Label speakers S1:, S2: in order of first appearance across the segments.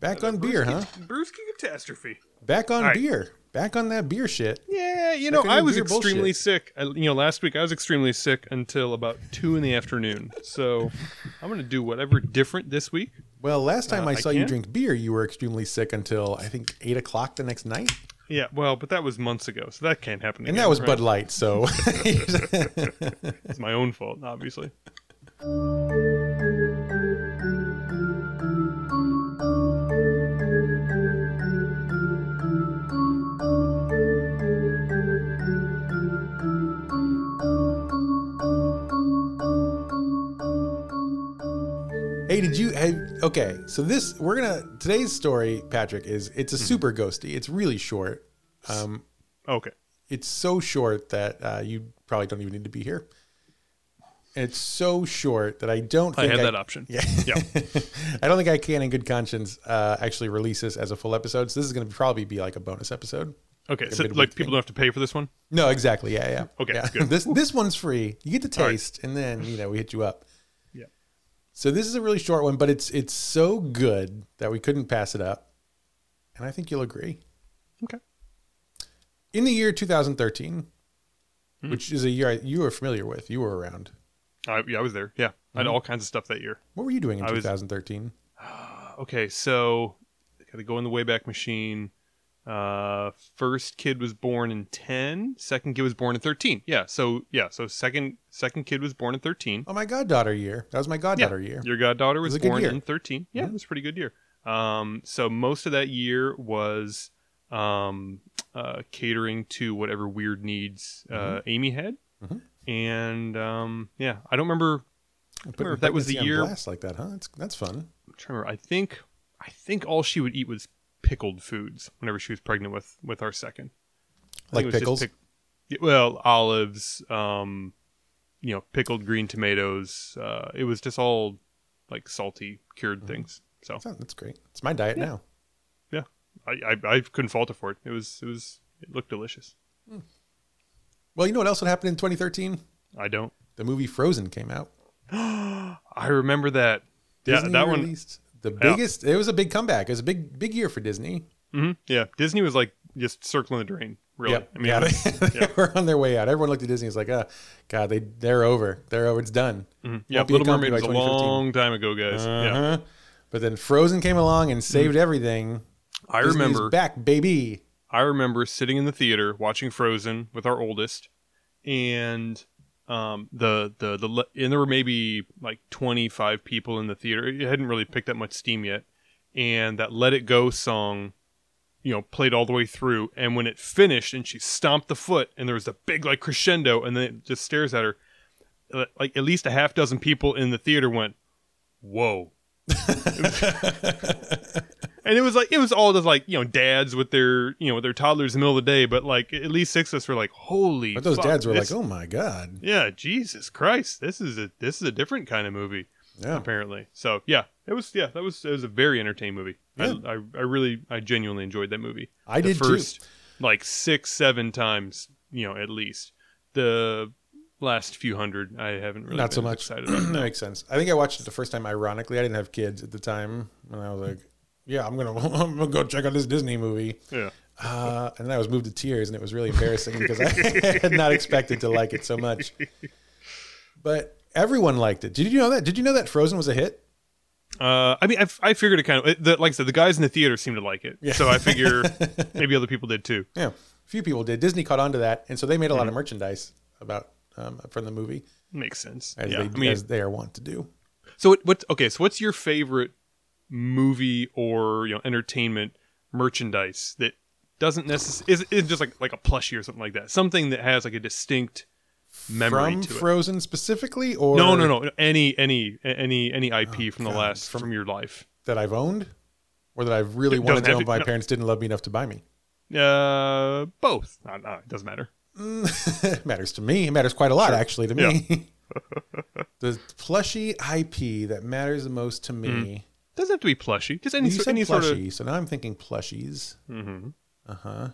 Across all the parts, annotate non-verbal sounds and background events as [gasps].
S1: back on beer, huh?
S2: Brewski catastrophe.
S1: Back on
S2: All right.
S1: beer. Back on that beer shit.
S2: Yeah, you know,
S1: Back on
S2: I was
S1: beer
S2: extremely
S1: bullshit.
S2: sick. I, you know, last week I was extremely sick until about two in the afternoon. So I'm gonna do whatever different this week.
S1: Well, last time
S2: Uh,
S1: I
S2: I
S1: saw you drink beer, you were extremely sick until I think eight o'clock the next night,
S2: Yeah, well, but that was months ago, so that can't happen.
S1: and
S2: again,
S1: that was
S2: right?
S1: Bud Light. So [laughs]
S2: It's my own fault, obviously. [laughs]
S1: Hey, did you? Hey, okay, so this we're gonna today's story, Patrick, is it's a
S2: Mm-hmm.
S1: super ghosty. It's really short. Um,
S2: Okay.
S1: it's so short that uh, you probably don't even need to be here. And it's so short that I don't.
S2: I
S1: think
S2: had that option.
S1: Yeah,
S2: Yeah. [laughs]
S1: I don't think I can, in good conscience, uh, actually release this as a full episode. So this is going to probably be like a bonus episode.
S2: Okay, so
S1: midweek
S2: like
S1: thing.
S2: people don't have to pay for this one.
S1: No, exactly. Yeah, yeah.
S2: Okay,
S1: yeah.
S2: good. [laughs]
S1: this this one's free. You get the
S2: All right.
S1: taste, and then you know we hit you up. So this is a really short one, but it's it's so good that we couldn't pass it up, and I think you'll agree.
S2: Okay.
S1: In the year 2013,
S2: Hmm.
S1: which is a year I, you were familiar with, you were around.
S2: I, yeah, I was there. Yeah, I had
S1: Mm-hmm.
S2: all kinds of stuff that year.
S1: What were you doing in
S2: I was-
S1: 2013? [sighs]
S2: Okay, so got to go in the Wayback Machine. Uh, first kid was born in 10. Second kid was born in 13. Yeah, so yeah, so second second kid was born in 13.
S1: Oh, my goddaughter year. That was my goddaughter year.
S2: Your goddaughter was,
S1: was
S2: born.
S1: Mm-hmm.
S2: in 13. Yeah, it was a pretty good year. Um, so most of that year was um, uh, catering to whatever weird needs uh,
S1: Mm-hmm.
S2: Amy had.
S1: Mhm.
S2: And um, yeah, I don't remember.
S1: Putting
S2: remember if that was the year-
S1: blast like that, huh? That's that's fun.
S2: I'm trying to remember. I think I think all she would eat was pickled foods whenever she was pregnant with with our second. I
S1: Like
S2: it was just
S1: pickles?
S2: pic- well, olives, um, you know, pickled green tomatoes. Uh, it was just all like salty cured
S1: Mm-hmm.
S2: things. So
S1: So that's great. It's my diet now.
S2: yeah, I, I I couldn't fault her for it. It was it was it looked delicious.
S1: Well, you know what else would happen in 2013?
S2: I don't.
S1: The movie Frozen came out. [gasps]
S2: I remember that.
S1: Disney
S2: yeah, that one.
S1: released the biggest. It was a big comeback. It was a big big year for Disney.
S2: mhm, yeah, Disney was like just circling the drain. Really.
S1: Yep.
S2: I mean,
S1: yeah,
S2: it was- [laughs] [laughs]
S1: they, they were on their way out. Everyone looked at Disney and was like, "Ah, God, they they're over. They're over. It's done."
S2: mhm. yeah,
S1: Won't be a
S2: Little Mermaid was a long time ago, guys.
S1: Uh-huh. But then Frozen came along and saved everything.
S2: I
S1: Disney's
S2: remember.
S1: back, baby.
S2: I remember sitting in the theater watching Frozen with our oldest, and um, the the the and there were maybe like twenty five people in the theater. It hadn't really picked up much steam yet, and that "Let It Go" song, you know, played all the way through. And when it finished, and she stomped the foot, and there was a big like crescendo, and then it just stares at her. uh, Like at least a half dozen people in the theater went, "Whoa." [laughs] [laughs] and it was like it was all just like you know dads with their you know with their toddlers in the middle of the day but like at least six of us were like holy
S1: But those
S2: fuck,
S1: dads were
S2: this-
S1: like, "Oh my God."
S2: yeah jesus christ this is a this is a different kind of movie
S1: Yeah.
S2: apparently so yeah it was yeah that was it was a very entertaining movie
S1: Yeah.
S2: I, I i really i genuinely enjoyed that movie
S1: I
S2: the
S1: did too.
S2: like six seven times you know at least the last few hundred i haven't really
S1: Not so much.
S2: excited [clears throat]
S1: that makes sense. I think I watched it the first time ironically. I didn't have kids at the time, and I was like, "Yeah, I'm gonna, [laughs] I'm gonna go check out this Disney movie."
S2: yeah
S1: Uh, and I was moved to tears, and it was really embarrassing because I [laughs] had not expected to like it so much. But everyone liked it. Did you know that? Did you know that Frozen was a hit?
S2: Uh, I mean, I, I figured it kind of, the, like I said, the guys in the theater seemed to like it.
S1: Yeah.
S2: So I figure [laughs] maybe other people did too.
S1: Yeah, a few people did. Disney caught on to that, and so they made a lot
S2: Mm-hmm.
S1: of merchandise about um, from the movie,
S2: Makes sense.
S1: as
S2: yeah.
S1: they
S2: I mean,
S1: as they are wont to do.
S2: so what, what, okay, so what's your favorite movie or, you know, entertainment merchandise that doesn't necessarily, is, is just like, like a plushie or something like that? Something that has like a distinct memory
S1: From
S2: to it.
S1: Frozen specifically, or
S2: No, no, no. Any, any, any, any IP from the
S1: Oh, God.
S2: last,
S1: From-
S2: from, your life.
S1: that I've owned, or that I've really
S2: It
S1: wanted to own.
S2: to-
S1: My
S2: no.
S1: parents didn't love me enough to buy me.
S2: Uh, both. Uh, uh, it doesn't matter.
S1: it [laughs] matters to me. It matters quite a lot, actually, to me. [laughs] the plushy IP that matters the most to me.
S2: Doesn't have to be plushy. Just any,
S1: You said
S2: any sort of.
S1: plushy, so now I'm thinking plushies.
S2: Mhm.
S1: Uh huh.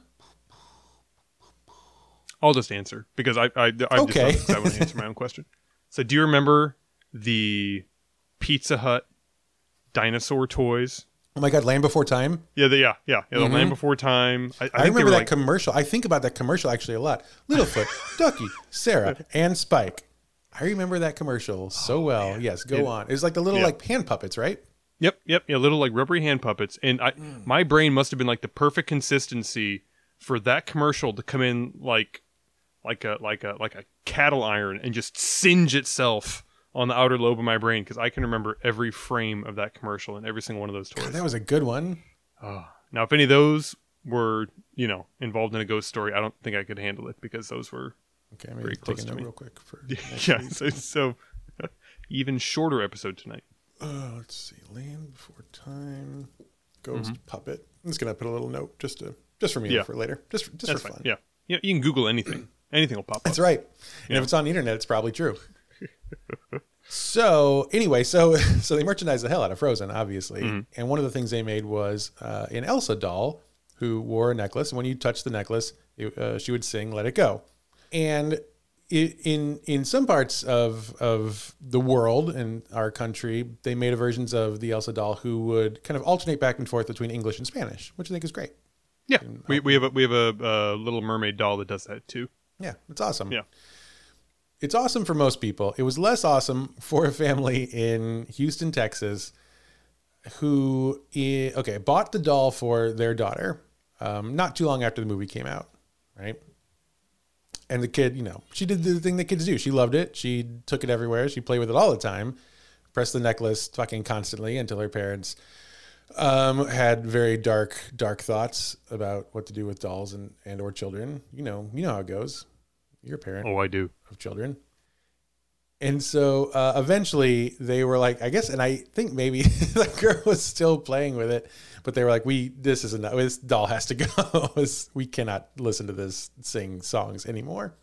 S2: I'll just answer because I I, I
S1: Okay.
S2: just I want to answer my own question. So, do you remember the Pizza Hut dinosaur toys
S1: Oh my God, Land Before Time.
S2: Yeah, the, yeah, yeah, yeah. The Land Before Time. I, I,
S1: I, remember that
S2: like,
S1: commercial. I think about that commercial actually a lot. Littlefoot, [laughs] Ducky, Cera, and Spike. I remember that commercial so well. Yes, go
S2: It-
S1: on. It was like the little
S2: yeah.
S1: like hand puppets, right?
S2: Yep, yep, yeah, little like rubbery hand puppets, and I,
S1: Mm.
S2: my brain must have been like the perfect consistency for that commercial to come in like, like a like a like a cattle iron and just singe itself on the outer lobe of my brain because I can remember every frame of that commercial and every single one of those toys.
S1: God, that was a good one.
S2: Oh. Now, if any of those were you know involved in a ghost story, I don't think I could handle it because those were
S1: Okay, I'm
S2: Very
S1: going
S2: close
S1: take a
S2: to me.
S1: real quick for. [laughs]
S2: yeah. So, so [laughs] even shorter episode tonight.
S1: Uh, let's see, Land Before Time, Ghost
S2: Mm-hmm.
S1: Puppet. I'm just gonna put a little note just to just for me
S2: Yeah.
S1: for later, just just
S2: That's
S1: for
S2: fine.
S1: fun.
S2: Yeah. yeah, you can Google anything. [clears throat] Anything will pop up.
S1: That's right. And if it's on the internet, it's probably true. [laughs] so anyway, so [laughs] so they merchandised the hell out of Frozen, obviously.
S2: Mm-hmm.
S1: And one of the things they made was uh, an Elsa doll who wore a necklace, and when you touched the necklace, it, uh, she would sing "Let It Go." And in in some parts of of the world and our country, they made versions of the Elsa doll who would kind of alternate back and forth between English and Spanish, which I think is great.
S2: Yeah, we, we have a we have a, uh Little Mermaid doll that does that too.
S1: Yeah, it's awesome.
S2: Yeah.
S1: It's awesome for most people. It was less awesome [laughs] for a family in Houston, Texas, who okay bought the doll for their daughter um, not too long after the movie came out, right? And the kid, you know, she did the thing that kids do. She loved it. She took it everywhere. She played with it all the time. Pressed the necklace fucking constantly until her parents um, had very dark, dark thoughts about what to do with dolls and and or children. You know, you know how it goes. You're a parent
S2: Oh, I do.
S1: of children. And so uh, eventually they were like, I guess, and I think maybe [laughs] the girl was still playing with it, but they were like, we, this is enough. This doll has to go. [laughs] We cannot listen to this sing songs anymore.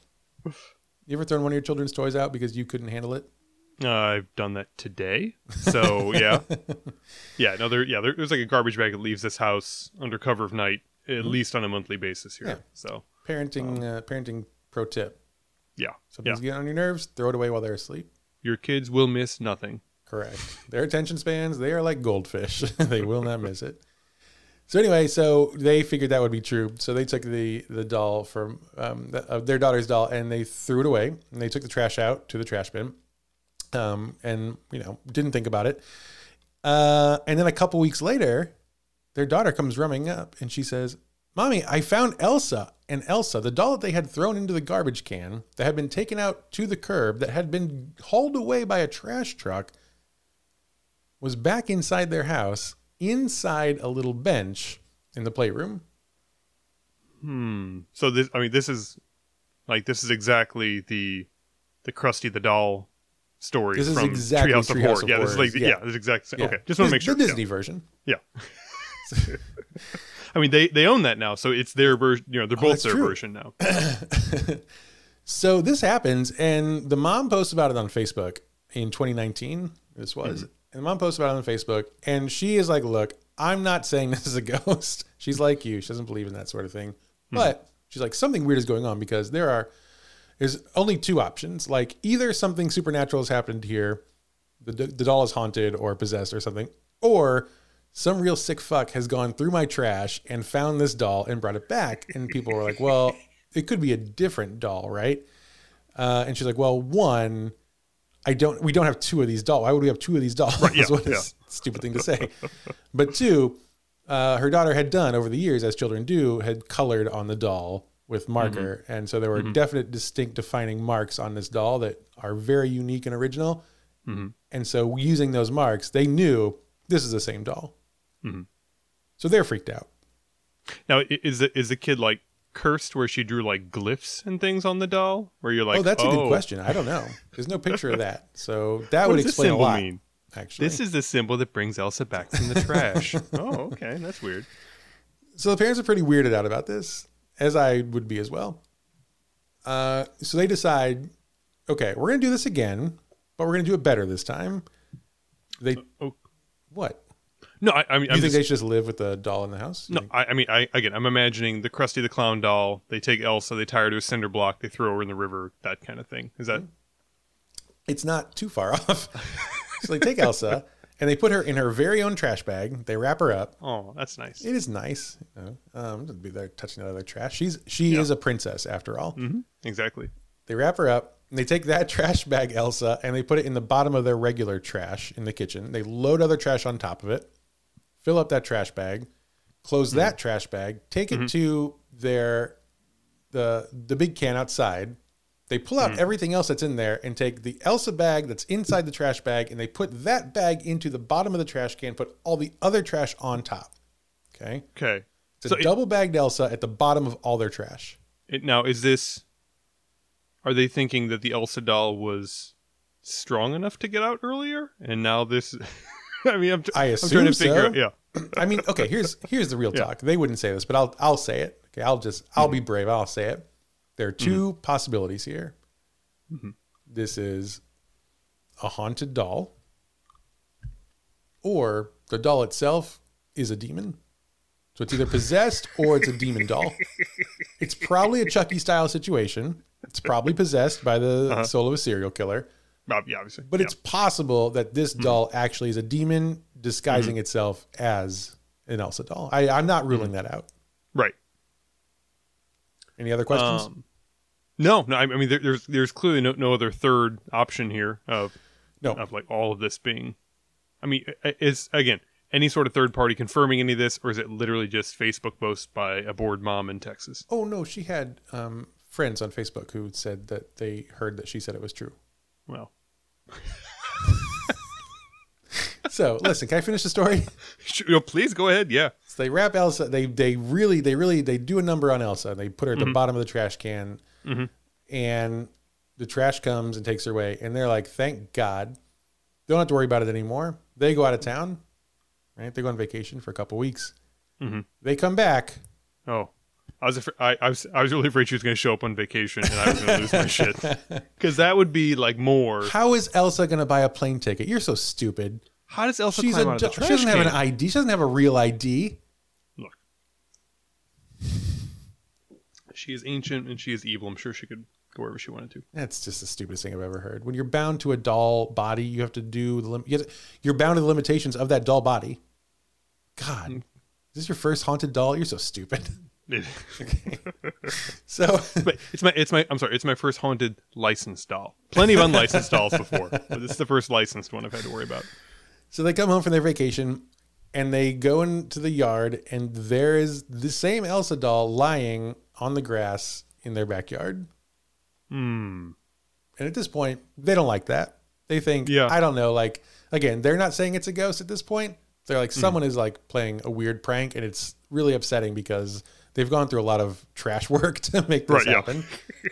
S1: You ever thrown one of your children's toys out because you couldn't handle it?
S2: Uh, I've done that today. So yeah, [laughs] yeah. No, there. Yeah, there, there's like a garbage bag that leaves this house under cover of night at least on a monthly basis here.
S1: Mm-hmm. Yeah.
S2: So
S1: Parenting, uh, parenting pro tip.
S2: Yeah, yeah.
S1: Something's getting on your nerves, throw it away while they're asleep.
S2: Your kids will miss nothing.
S1: Correct. Their attention spans, they are like goldfish. [laughs] they will not miss it. So anyway, so they figured that would be true. So they took the the doll from um, the, uh, their daughter's doll and they threw it away. And they took the trash out to the trash bin, um, and you know didn't think about it. Uh, and then a couple weeks later, their daughter comes running up and she says, "Mommy, I found Elsa." And Elsa, the doll that they had thrown into the garbage can, that had been taken out to the curb, that had been hauled away by a trash truck, was back inside their house, inside a little bench in the playroom.
S2: Hmm. So this, I mean, this is like this is exactly the the Krusty the doll story
S1: This is
S2: from
S1: exactly
S2: Treehouse of
S1: Treehouse
S2: Horror.
S1: of
S2: yeah, this is like
S1: yeah.
S2: yeah, this is exactly.
S1: Yeah.
S2: Okay, just want to make sure.
S1: The
S2: Yeah.
S1: Disney version.
S2: Yeah. [laughs] [laughs] I mean, they they own that now, so it's their version. You know, they're oh, both
S1: Oh, that's
S2: their
S1: true.
S2: version now. [laughs]
S1: So this happens, and the mom posts about it on Facebook in 2019. This was, mm-hmm. and the mom posts about it on Facebook, and she is like, "Look, I'm not saying [laughs] this is a ghost. She's like you. She doesn't believe in that sort of thing, hmm. but she's like, something weird is going on because there are there's only two options. Like either something supernatural has happened here, the the doll is haunted or possessed or something, or some real sick fuck has gone through my trash and found this doll and brought it back. And people were like, well, [laughs] it could be a different doll, right? Uh, and she's like, well, one, I don't, we don't have two of these dolls. Why would we have two of these dolls? [laughs]
S2: yeah,
S1: what a
S2: yeah.
S1: stupid thing to say. but two, uh, her daughter had done over the years, as children do, had colored on the doll with marker. And so there were definite, distinct, defining marks on this doll that are very unique and original. And so using those marks, they knew this is the same doll. So they're freaked out.
S2: Now, is the is the kid like cursed where she drew like glyphs and things on the doll? Where you're like,
S1: oh, that's a good question. I don't know. There's no picture of that. So that [laughs]
S2: What
S1: would explain a lot.
S2: mean?
S1: Actually,
S2: This is the symbol that brings Elsa back from the trash. [laughs] oh, okay, that's weird.
S1: So the parents are pretty weirded out about this, as I would be as well. Uh, so they decide, okay, we're going to do this again, but we're going to do it better this time. They
S2: Oh,
S1: what?
S2: No, I, I mean,
S1: you
S2: I'm
S1: think
S2: just,
S1: they should just live with the doll in the house? You
S2: no, I, I mean, I again, I'm imagining the Krusty the Clown doll. They take Elsa, they tie her to a cinder block, they throw her in the river, that kind of thing. Is that?
S1: it's not too far [laughs] off. so they take Elsa and they put her in her very own trash bag. They wrap her up.
S2: Oh, that's nice.
S1: It is nice. You know, um, to be there touching that other trash. She's she is a princess after all.
S2: hmm Exactly.
S1: They wrap her up. And they take that [laughs] trash bag, Elsa, and they put it in the bottom of their regular trash in the kitchen. They load other trash on top of it, fill up that trash bag, close mm-hmm. that trash bag, take it mm-hmm. to their the the big can outside. They pull out mm. everything else that's in there and take the Elsa bag that's inside the trash bag and they put that bag into the bottom of the trash can, put all the other trash on top. Okay.
S2: Okay.
S1: It's a
S2: So it-
S1: double bagged Elsa at the bottom of all their trash.
S2: It, now, is this? Are they thinking that the Elsa doll was strong enough to get out earlier, and now this? [laughs] [laughs] I mean, I'm, t-
S1: I
S2: I'm trying to
S1: assume
S2: figure
S1: so.
S2: out. Yeah.
S1: I mean, okay, here's here's the real talk. They wouldn't say this, but I'll I'll say it. Okay, I'll just I'll be brave. I'll say it. There are 2 mm-hmm. possibilities here. Mm-hmm. This is a haunted doll, or the doll itself is a demon. So it's either possessed or it's a demon doll. It's probably a Chucky style situation. It's probably possessed by the soul of a serial killer.
S2: Yeah, obviously.
S1: But
S2: yeah.
S1: it's possible that this doll actually is a demon disguising itself as an Elsa doll. I, I'm not ruling that out.
S2: right.
S1: Any other questions?
S2: Um, no, no. I, I mean, there, there's there's clearly no, no other third option here of
S1: no.
S2: of like all of this being. I mean, is again any sort of third party confirming any of this, or is it literally just Facebook posts by a bored mom in Texas?
S1: oh no, she had um, friends on Facebook who said that they heard that she said it was true.
S2: Well, [laughs]
S1: So listen, can I finish the story?
S2: Sure, please go ahead. Yeah.
S1: So they wrap Elsa. They they really they really they do a number on Elsa. They put her at the mm-hmm. bottom of the trash can, mm-hmm. and the trash comes and takes her away. And they're like, "Thank God, don't have to worry about it anymore." They go out of town, right? They go on vacation for a couple weeks. Mm-hmm. They come back.
S2: Oh, I was I, I was I was really afraid she was going to show up on vacation and I was going to lose my [laughs] shit because that would be like more.
S1: How is Elsa going to buy a plane ticket? You're so stupid.
S2: How does Elsa
S1: She's
S2: climb
S1: a
S2: out of the
S1: she doesn't have
S2: can?
S1: an ID. She doesn't have a real ID.
S2: Look, she is ancient and she is evil. I'm sure she could go wherever she wanted to.
S1: That's just the stupidest thing I've ever heard. When you're bound to a doll body, you have to do the lim- you you're bound to the limitations of that doll body. God, mm. is this your first haunted doll? You're so stupid. [laughs] So
S2: but it's my it's my I'm sorry, it's my first haunted licensed doll. Plenty of unlicensed [laughs] dolls before, but this is the first licensed one I've had to worry about.
S1: so they come home from their vacation and they go into the yard and there is the same Elsa doll lying on the grass in their backyard.
S2: Hmm.
S1: And at this point, they don't like that. They think,
S2: Yeah.
S1: I don't know, like again, they're not saying it's a ghost at this point. They're like
S2: Hmm.
S1: someone is like playing a weird prank and it's really upsetting because they've gone through a lot of trash [laughs] work to make this
S2: Right, yeah.
S1: happen.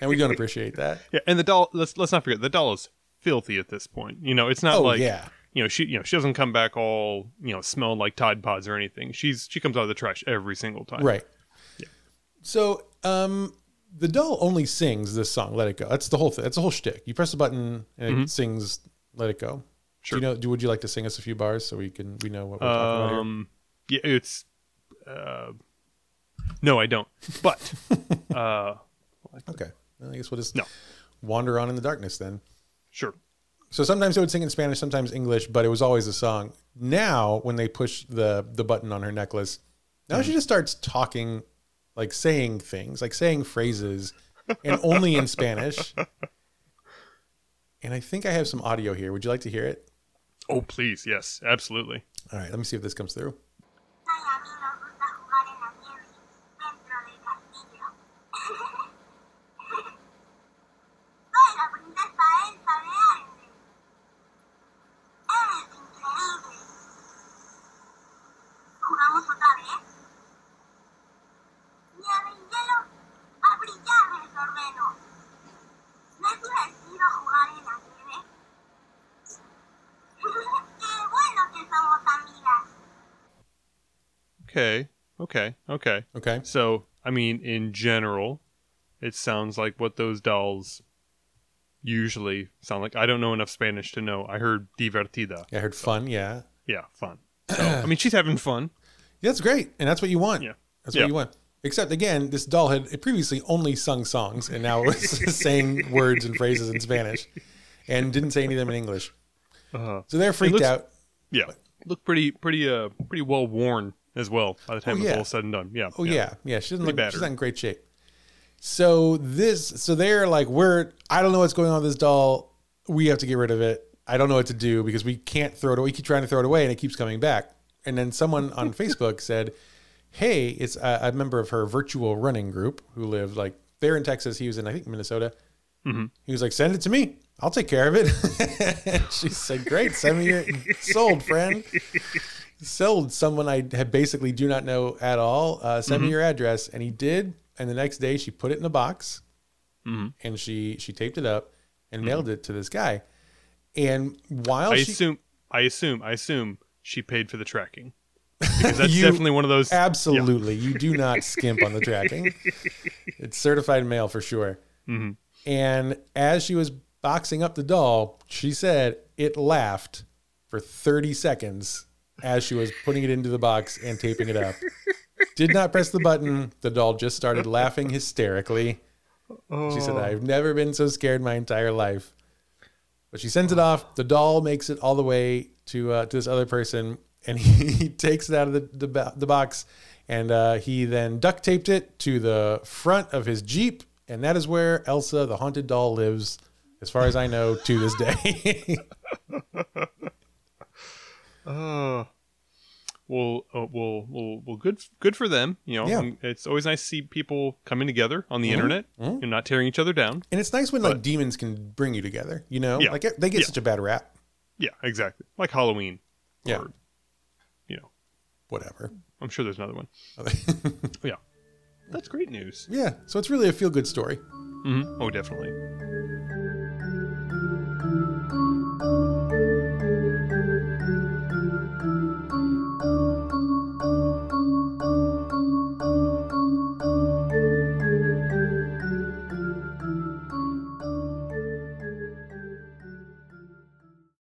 S1: and we don't appreciate that. [laughs]
S2: Yeah, and the doll let's let's not forget the doll is filthy at this point. You know, it's not
S1: Oh
S2: like
S1: yeah.
S2: you know, she you know, she doesn't come back all, you know, smelling like Tide Pods or anything. She's she comes out of the trash every single time.
S1: Right. So um the doll only sings this song, Let It Go. That's the whole thing. That's the whole shtick. You press the button and it sings Let It Go.
S2: Mm-hmm. Sure.
S1: Do you know do would you like to sing us a few bars so we can we know what we're talking about here?
S2: Um yeah, it's uh no, I don't. But [laughs] uh
S1: Okay. Well, I guess we'll just
S2: No.
S1: wander on in the darkness then.
S2: sure.
S1: So sometimes they would sing in Spanish, sometimes English, but it was always a song. Now, when they push the the button on her necklace, now
S2: Mm-hmm.
S1: she just starts talking, like saying things, like saying phrases, and only in Spanish. And I think I have some audio here. Would you like to hear it?
S2: Oh please, yes, absolutely.
S1: All right, let me see if this comes through.
S2: Okay. Okay. Okay.
S1: Okay.
S2: So, I mean, in general, it sounds like what those dolls usually sound like. I don't know enough Spanish to know. I heard divertida.
S1: I heard fun. Yeah.
S2: Yeah, fun. [clears throat] So, I mean, she's having fun.
S1: That's great. And that's what you want.
S2: Yeah.
S1: That's
S2: Yeah.
S1: what you want. Except again, this doll had previously only sung songs and now it was saying words and phrases in Spanish and didn't say any of them in English.
S2: Uh,
S1: So they're freaked
S2: looks-
S1: out.
S2: Yeah, look pretty pretty uh pretty well worn as well by the time
S1: Oh, yeah.
S2: all said and done. Yeah.
S1: Oh yeah, yeah. She doesn't
S2: Pretty
S1: look. She's not in great shape. So this, so they're like, we're. I don't know what's going on with this doll. We have to get rid of it. I don't know what to do because we can't throw it away. We keep trying to throw it away and it keeps coming back. And then someone on [laughs] Facebook said, "Hey, it's a, a member of her virtual running group who lived like they're in Texas. He was in I think Minnesota. He was like, send it to me. I'll take care of it. [laughs] she said, great, send me your sold, friend. Sold someone I had basically do not know at all. Uh, send me your address, and he did. And the next day, she put it in a box, and she she taped it up and mailed it to this guy. And while
S2: I
S1: she
S2: assume I assume I assume she paid for the tracking. [laughs] Because that's
S1: You-
S2: definitely one of those
S1: Absolutely. You do not skimp on the tracking. [laughs] It's certified mail for sure.
S2: Mm-hmm.
S1: And as she was boxing up the doll, she said it laughed for 30 seconds as she was putting it into the box and taping it up. Did not press the button. The doll just started laughing hysterically. She said, I've never been so scared my entire life. But she sends it off. The doll makes it all the way to uh, to this other person, and [laughs] he, takes it out of the the, the box, and uh, he then duct taped it to the front of his jeep, and that is where Elsa, the haunted doll, lives, as far as I know, to this day. [laughs]
S2: Uh, well, uh, well, well, well, good, good for them. You know,
S1: Yeah.
S2: It's always nice to see people coming together on the internet and not tearing each other down.
S1: and it's nice when like demons can bring you together. You know,
S2: Yeah.
S1: like they get
S2: Yeah.
S1: such a bad rap.
S2: Yeah, exactly. Like Halloween.
S1: Yeah.
S2: Or, you know,
S1: Whatever.
S2: I'm sure there's another one. [laughs] Yeah, that's great news.
S1: yeah. So it's really a feel good story.
S2: hmm Oh, definitely.